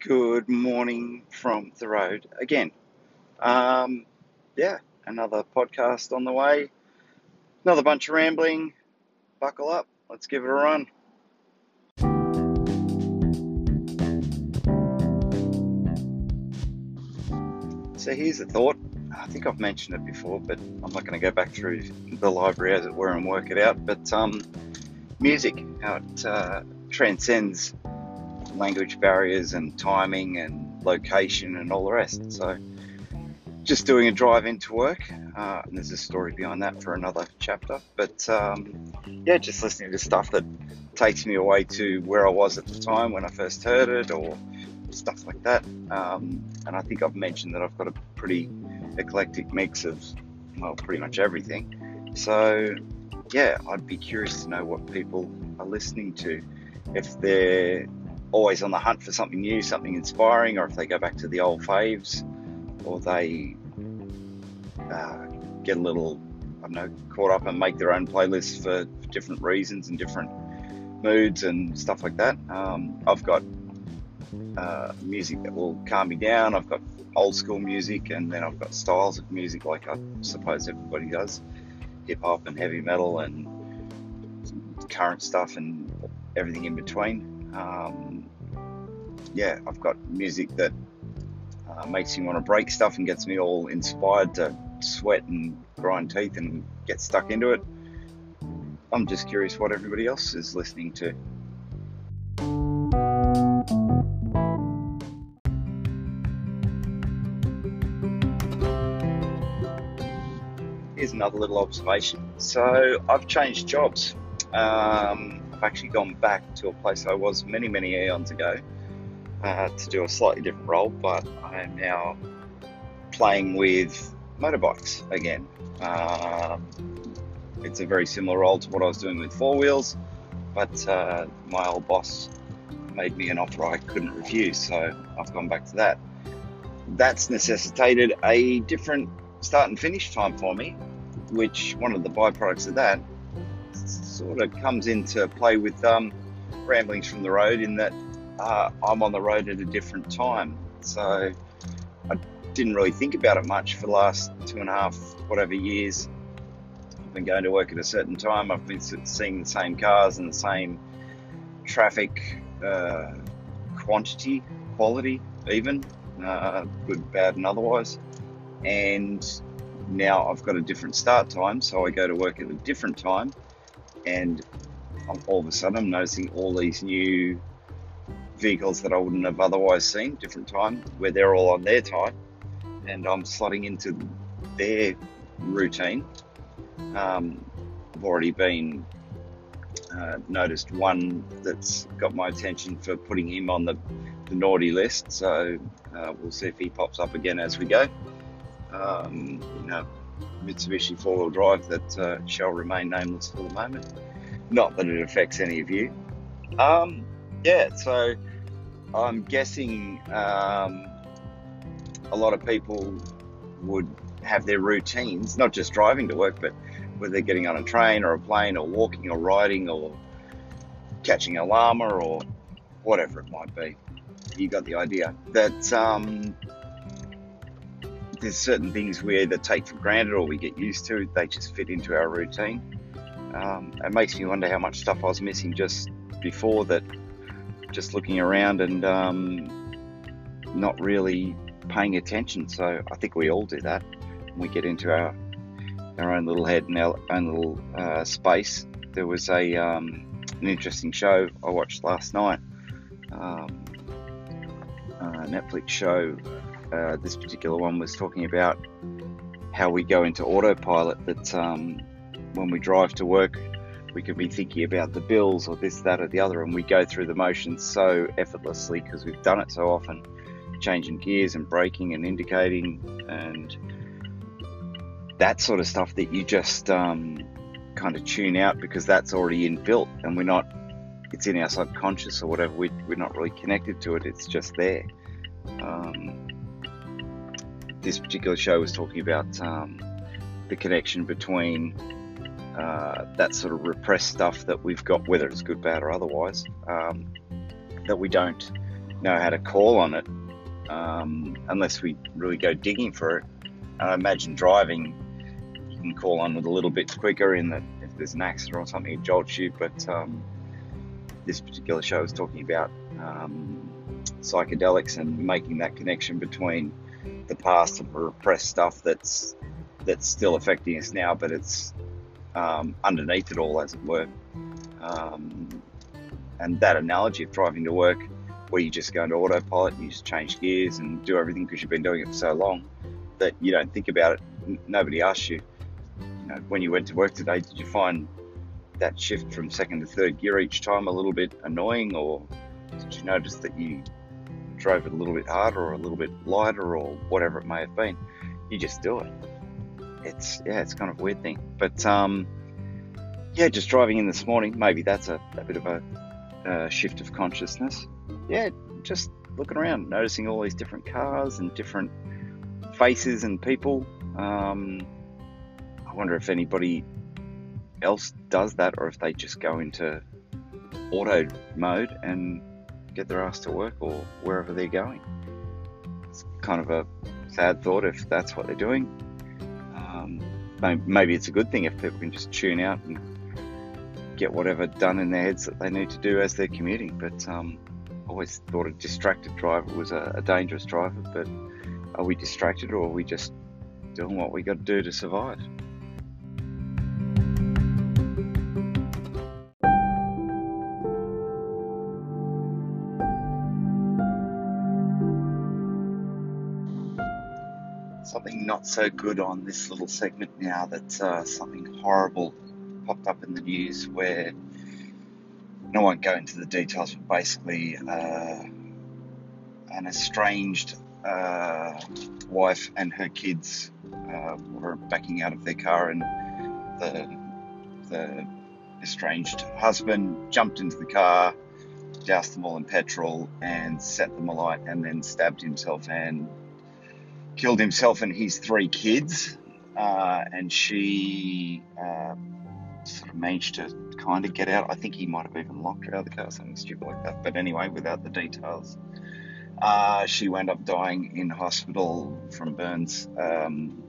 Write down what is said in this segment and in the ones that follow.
Good morning from the road again. Um, yeah, another podcast on the way. Another bunch of rambling. Buckle up. Let's give it a run. So here's a thought. I think I've mentioned it before, but I'm not going to go back through the library as it were and work it out. But um, music, how it uh, transcends language barriers and timing and location and all the rest. So, just doing a drive into work, uh, and there's a story behind that for another chapter. But um, yeah, just listening to stuff that takes me away to where I was at the time when I first heard it, or stuff like that. Um, and I think I've mentioned that I've got a pretty eclectic mix of, well, pretty much everything. So yeah, I'd be curious to know what people are listening to. If they're always on the hunt for something new, something inspiring, or if they go back to the old faves, or they uh, get a little, I don't know, caught up and make their own playlists for, for different reasons and different moods and stuff like that. Um, I've got uh, music that will calm me down. I've got old school music, and then I've got styles of music like I suppose everybody does hip hop and heavy metal and current stuff and everything in between. Um, yeah, I've got music that uh, makes me want to break stuff and gets me all inspired to sweat and grind teeth and get stuck into it. I'm just curious what everybody else is listening to. Here's another little observation. So I've changed jobs. Um, I've actually gone back to a place I was many, many eons ago uh, to do a slightly different role, but I am now playing with motorbikes again. Um, it's a very similar role to what I was doing with four wheels, but uh, my old boss made me an offer I couldn't refuse, so I've gone back to that. That's necessitated a different start and finish time for me, which one of the byproducts of that sort of comes into play with um, ramblings from the road in that uh, I'm on the road at a different time. So I didn't really think about it much for the last two and a half, whatever years. I've been going to work at a certain time. I've been seeing the same cars and the same traffic uh, quantity, quality, even uh, good, bad, and otherwise. And now I've got a different start time, so I go to work at a different time, and all of a sudden I'm noticing all these new vehicles that I wouldn't have otherwise seen, different time, where they're all on their time, and I'm slotting into their routine. Um, I've already been uh, noticed one that's got my attention for putting him on the, the naughty list, so uh, we'll see if he pops up again as we go. Um, you know, Mitsubishi four wheel drive that uh, shall remain nameless for the moment. Not that it affects any of you. Um, yeah, so I'm guessing um, a lot of people would have their routines, not just driving to work, but whether they're getting on a train or a plane or walking or riding or catching a llama or whatever it might be. You got the idea. That um, there's certain things we either take for granted or we get used to, they just fit into our routine. Um, it makes me wonder how much stuff I was missing just before that just looking around and um, not really paying attention. So I think we all do that. We get into our our own little head and our own little uh, space. There was a um, an interesting show I watched last night. Um, Netflix show. Uh, this particular one was talking about how we go into autopilot. That um, when we drive to work, we can be thinking about the bills or this, that, or the other, and we go through the motions so effortlessly because we've done it so often, changing gears and braking and indicating and that sort of stuff that you just um, kind of tune out because that's already inbuilt and we're not, it's in our subconscious or whatever, we, we're not really connected to it, it's just there. Um, this particular show was talking about um, the connection between uh, that sort of repressed stuff that we've got, whether it's good, bad, or otherwise, um, that we don't know how to call on it um, unless we really go digging for it. And I imagine driving, you can call on it a little bit quicker in that if there's an accident or something, it jolts you. But um, this particular show is talking about um, psychedelics and making that connection between the past and repressed stuff that's that's still affecting us now, but it's um, underneath it all, as it were. Um, and that analogy of driving to work, where you just go into autopilot, and you just change gears and do everything because you've been doing it for so long that you don't think about it. Nobody asks you, you know, when you went to work today, did you find that shift from second to third gear each time a little bit annoying, or did you notice that you drove it a little bit harder or a little bit lighter or whatever it may have been? You just do it. It's yeah, it's kind of a weird thing, but um, yeah, just driving in this morning, maybe that's a, a bit of a, a shift of consciousness. Yeah, just looking around, noticing all these different cars and different faces and people. Um, I wonder if anybody else does that or if they just go into auto mode and get their ass to work or wherever they're going. It's kind of a sad thought if that's what they're doing. Maybe it's a good thing if people can just tune out and get whatever done in their heads that they need to do as they're commuting. But um, I always thought a distracted driver was a, a dangerous driver. But are we distracted or are we just doing what we got to do to survive? Not so good on this little segment now that uh, something horrible popped up in the news where no one go into the details, but basically uh, an estranged uh, wife and her kids uh, were backing out of their car, and the the estranged husband jumped into the car, doused them all in petrol, and set them alight, and then stabbed himself and killed himself and his three kids, uh, and she uh, sort of managed to kind of get out. I think he might have even locked her out of the car, something stupid like that. But anyway, without the details, uh, she wound up dying in hospital from burns um,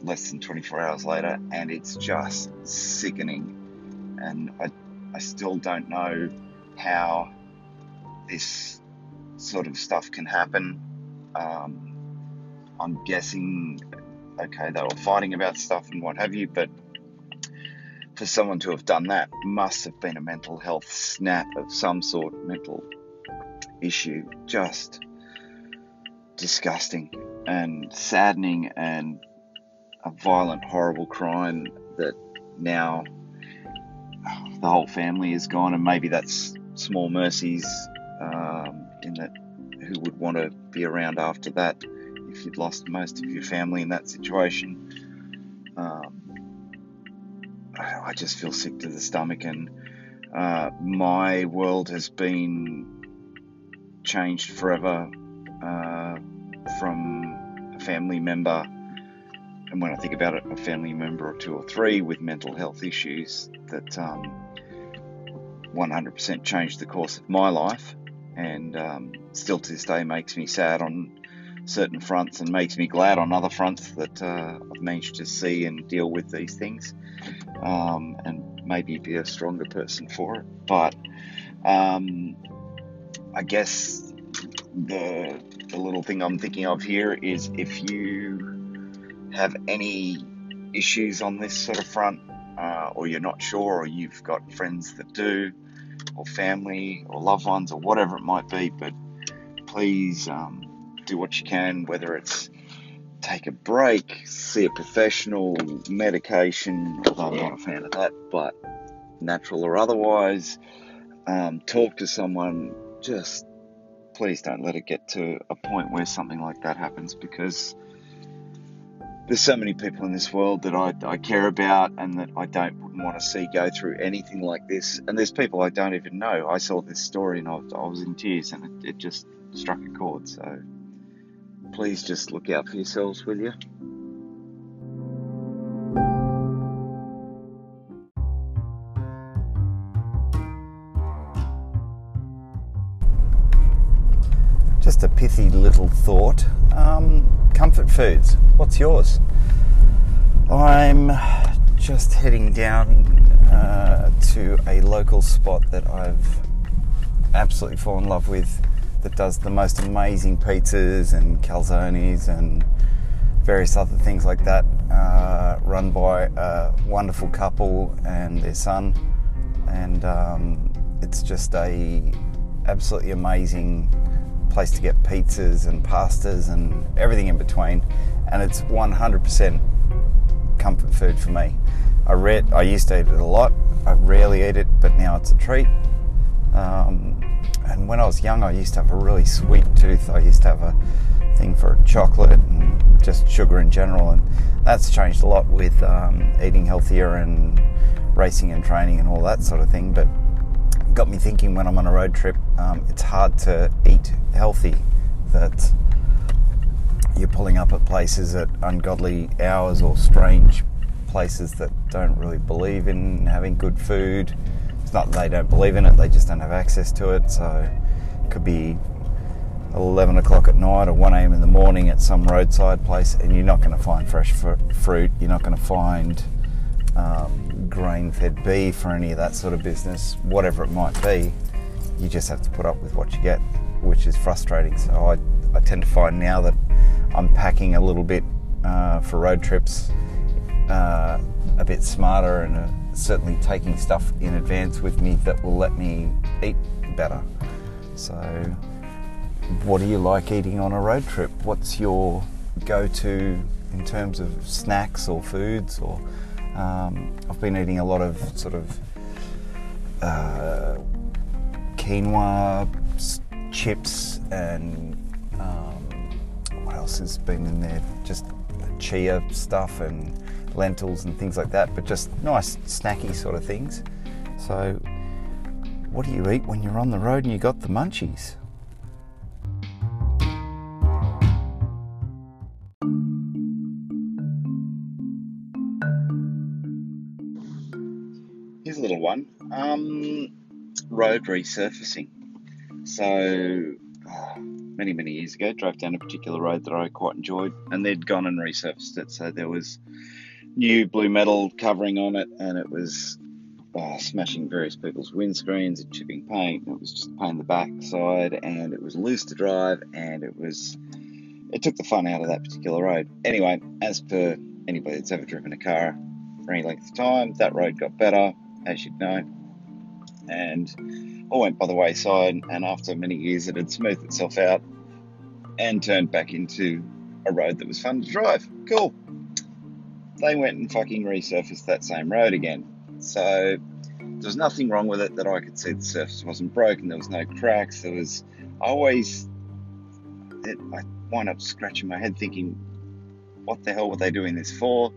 less than 24 hours later, and it's just sickening. And I, I still don't know how this sort of stuff can happen. Um, I'm guessing, okay, they were fighting about stuff and what have you, but for someone to have done that must have been a mental health snap of some sort, mental issue. Just disgusting and saddening and a violent, horrible crime that now the whole family is gone, and maybe that's small mercies um, in that who would want to be around after that if you'd lost most of your family in that situation. Um, I just feel sick to the stomach, and uh, my world has been changed forever uh, from a family member. And when I think about it, a family member or two or three with mental health issues that um, 100% changed the course of my life, and um, still to this day makes me sad on certain fronts and makes me glad on other fronts that uh, I've managed to see and deal with these things um, and maybe be a stronger person for it. But um, I guess the, the little thing I'm thinking of here is if you have any issues on this sort of front, uh, or you're not sure, or you've got friends that do, or family, or loved ones, or whatever it might be, but please um, do what you can, whether it's take a break, see a professional, medication, although I'm not a fan of that, but natural or otherwise, um, talk to someone. Just please don't let it get to a point where something like that happens because there's so many people in this world that I, I care about and that I don't want to see go through anything like this. And there's people I don't even know. I saw this story and I, I was in tears and it, it just struck a chord. So please just look out for yourselves, will you? just a pithy little thought. Um, comfort foods. What's yours? I'm just heading down uh, to a local spot that I've absolutely fallen in love with that does the most amazing pizzas and calzones and various other things like that, uh, run by a wonderful couple and their son. And um, it's just a absolutely amazing place to get pizzas and pastas and everything in between. And it's 100% comfort food for me. I read, I used to eat it a lot. I rarely eat it, but now it's a treat. Um, and when I was young, I used to have a really sweet tooth. I used to have a thing for chocolate and just sugar in general, and that's changed a lot with um, eating healthier and racing and training and all that sort of thing. But got me thinking when I'm on a road trip, um, it's hard to eat healthy. That you're pulling up at places at ungodly hours or strange places that don't really believe in having good food. It's not that they don't believe in it, they just don't have access to it. So it could be 11 o'clock at night or 1 a.m. in the morning at some roadside place, and you're not going to find fresh fruit, you're not going to find um, grain fed beef or any of that sort of business, whatever it might be. You just have to put up with what you get, which is frustrating. So I, I tend to find now that I'm packing a little bit uh, for road trips uh, a bit smarter and uh, certainly taking stuff in advance with me that will let me eat better. So, what do you like eating on a road trip? What's your go to in terms of snacks or foods? Or um, I've been eating a lot of sort of uh, quinoa chips and um, what else has been in there? Just chia stuff and lentils and things like that, but just nice snacky sort of things. So, what do you eat when you're on the road and you got the munchies? Here's a little one. Um, road resurfacing. So, many, many years ago, drove down a particular road that I quite enjoyed, and they'd gone and resurfaced it. So there was new blue metal covering on it, and it was uh, smashing various people's windscreens and chipping paint. It was just pain in the backside, and it was loose to drive, and it was it took the fun out of that particular road. Anyway, as per anybody that's ever driven a car for any length of time, that road got better, as you'd know, and all went by the wayside. And after many years, it had smoothed itself out and turned back into a road that was fun to drive. Cool they went and fucking resurfaced that same road again. So there was nothing wrong with it that I could see. The surface wasn't broken. There was no cracks. There was. I always. It, I wind up scratching my head thinking, what the hell were they doing this for?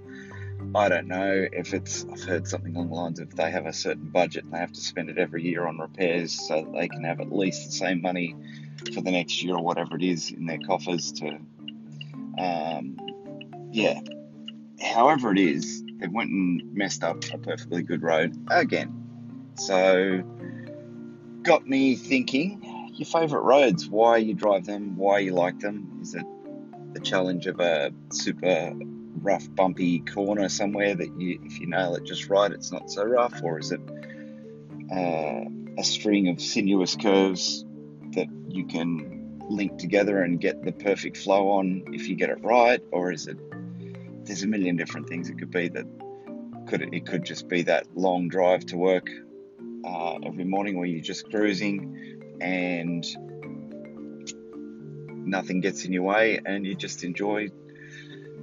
I don't know if it's. I've heard something along the lines of they have a certain budget and they have to spend it every year on repairs so that they can have at least the same money for the next year or whatever it is in their coffers to. Um, yeah, however it is, they went and messed up a perfectly good road again. So, got me thinking your favourite roads, why you drive them, why you like them. Is it the challenge of a super rough, bumpy corner somewhere that you, if you nail it just right, it's not so rough? Or is it uh, a string of sinuous curves that you can link together and get the perfect flow on if you get it right? Or is it there's a million different things it could be that could it could just be that long drive to work uh, every morning where you're just cruising and nothing gets in your way and you just enjoy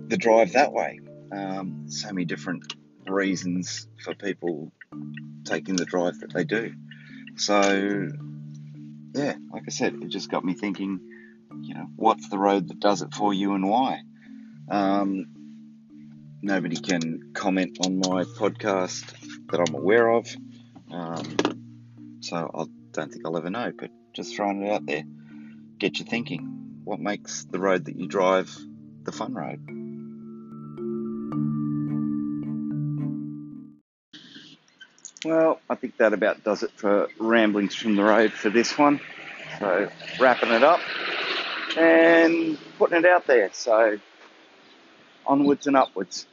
the drive that way. Um, so many different reasons for people taking the drive that they do. So, yeah, like I said, it just got me thinking, you know, what's the road that does it for you and why? Um, nobody can comment on my podcast that I'm aware of. Um, so I don't think I'll ever know, but just throwing it out there, get you thinking. What makes the road that you drive the fun road? Well, I think that about does it for ramblings from the road for this one. So, wrapping it up. and putting it out there. So onwards and upwards.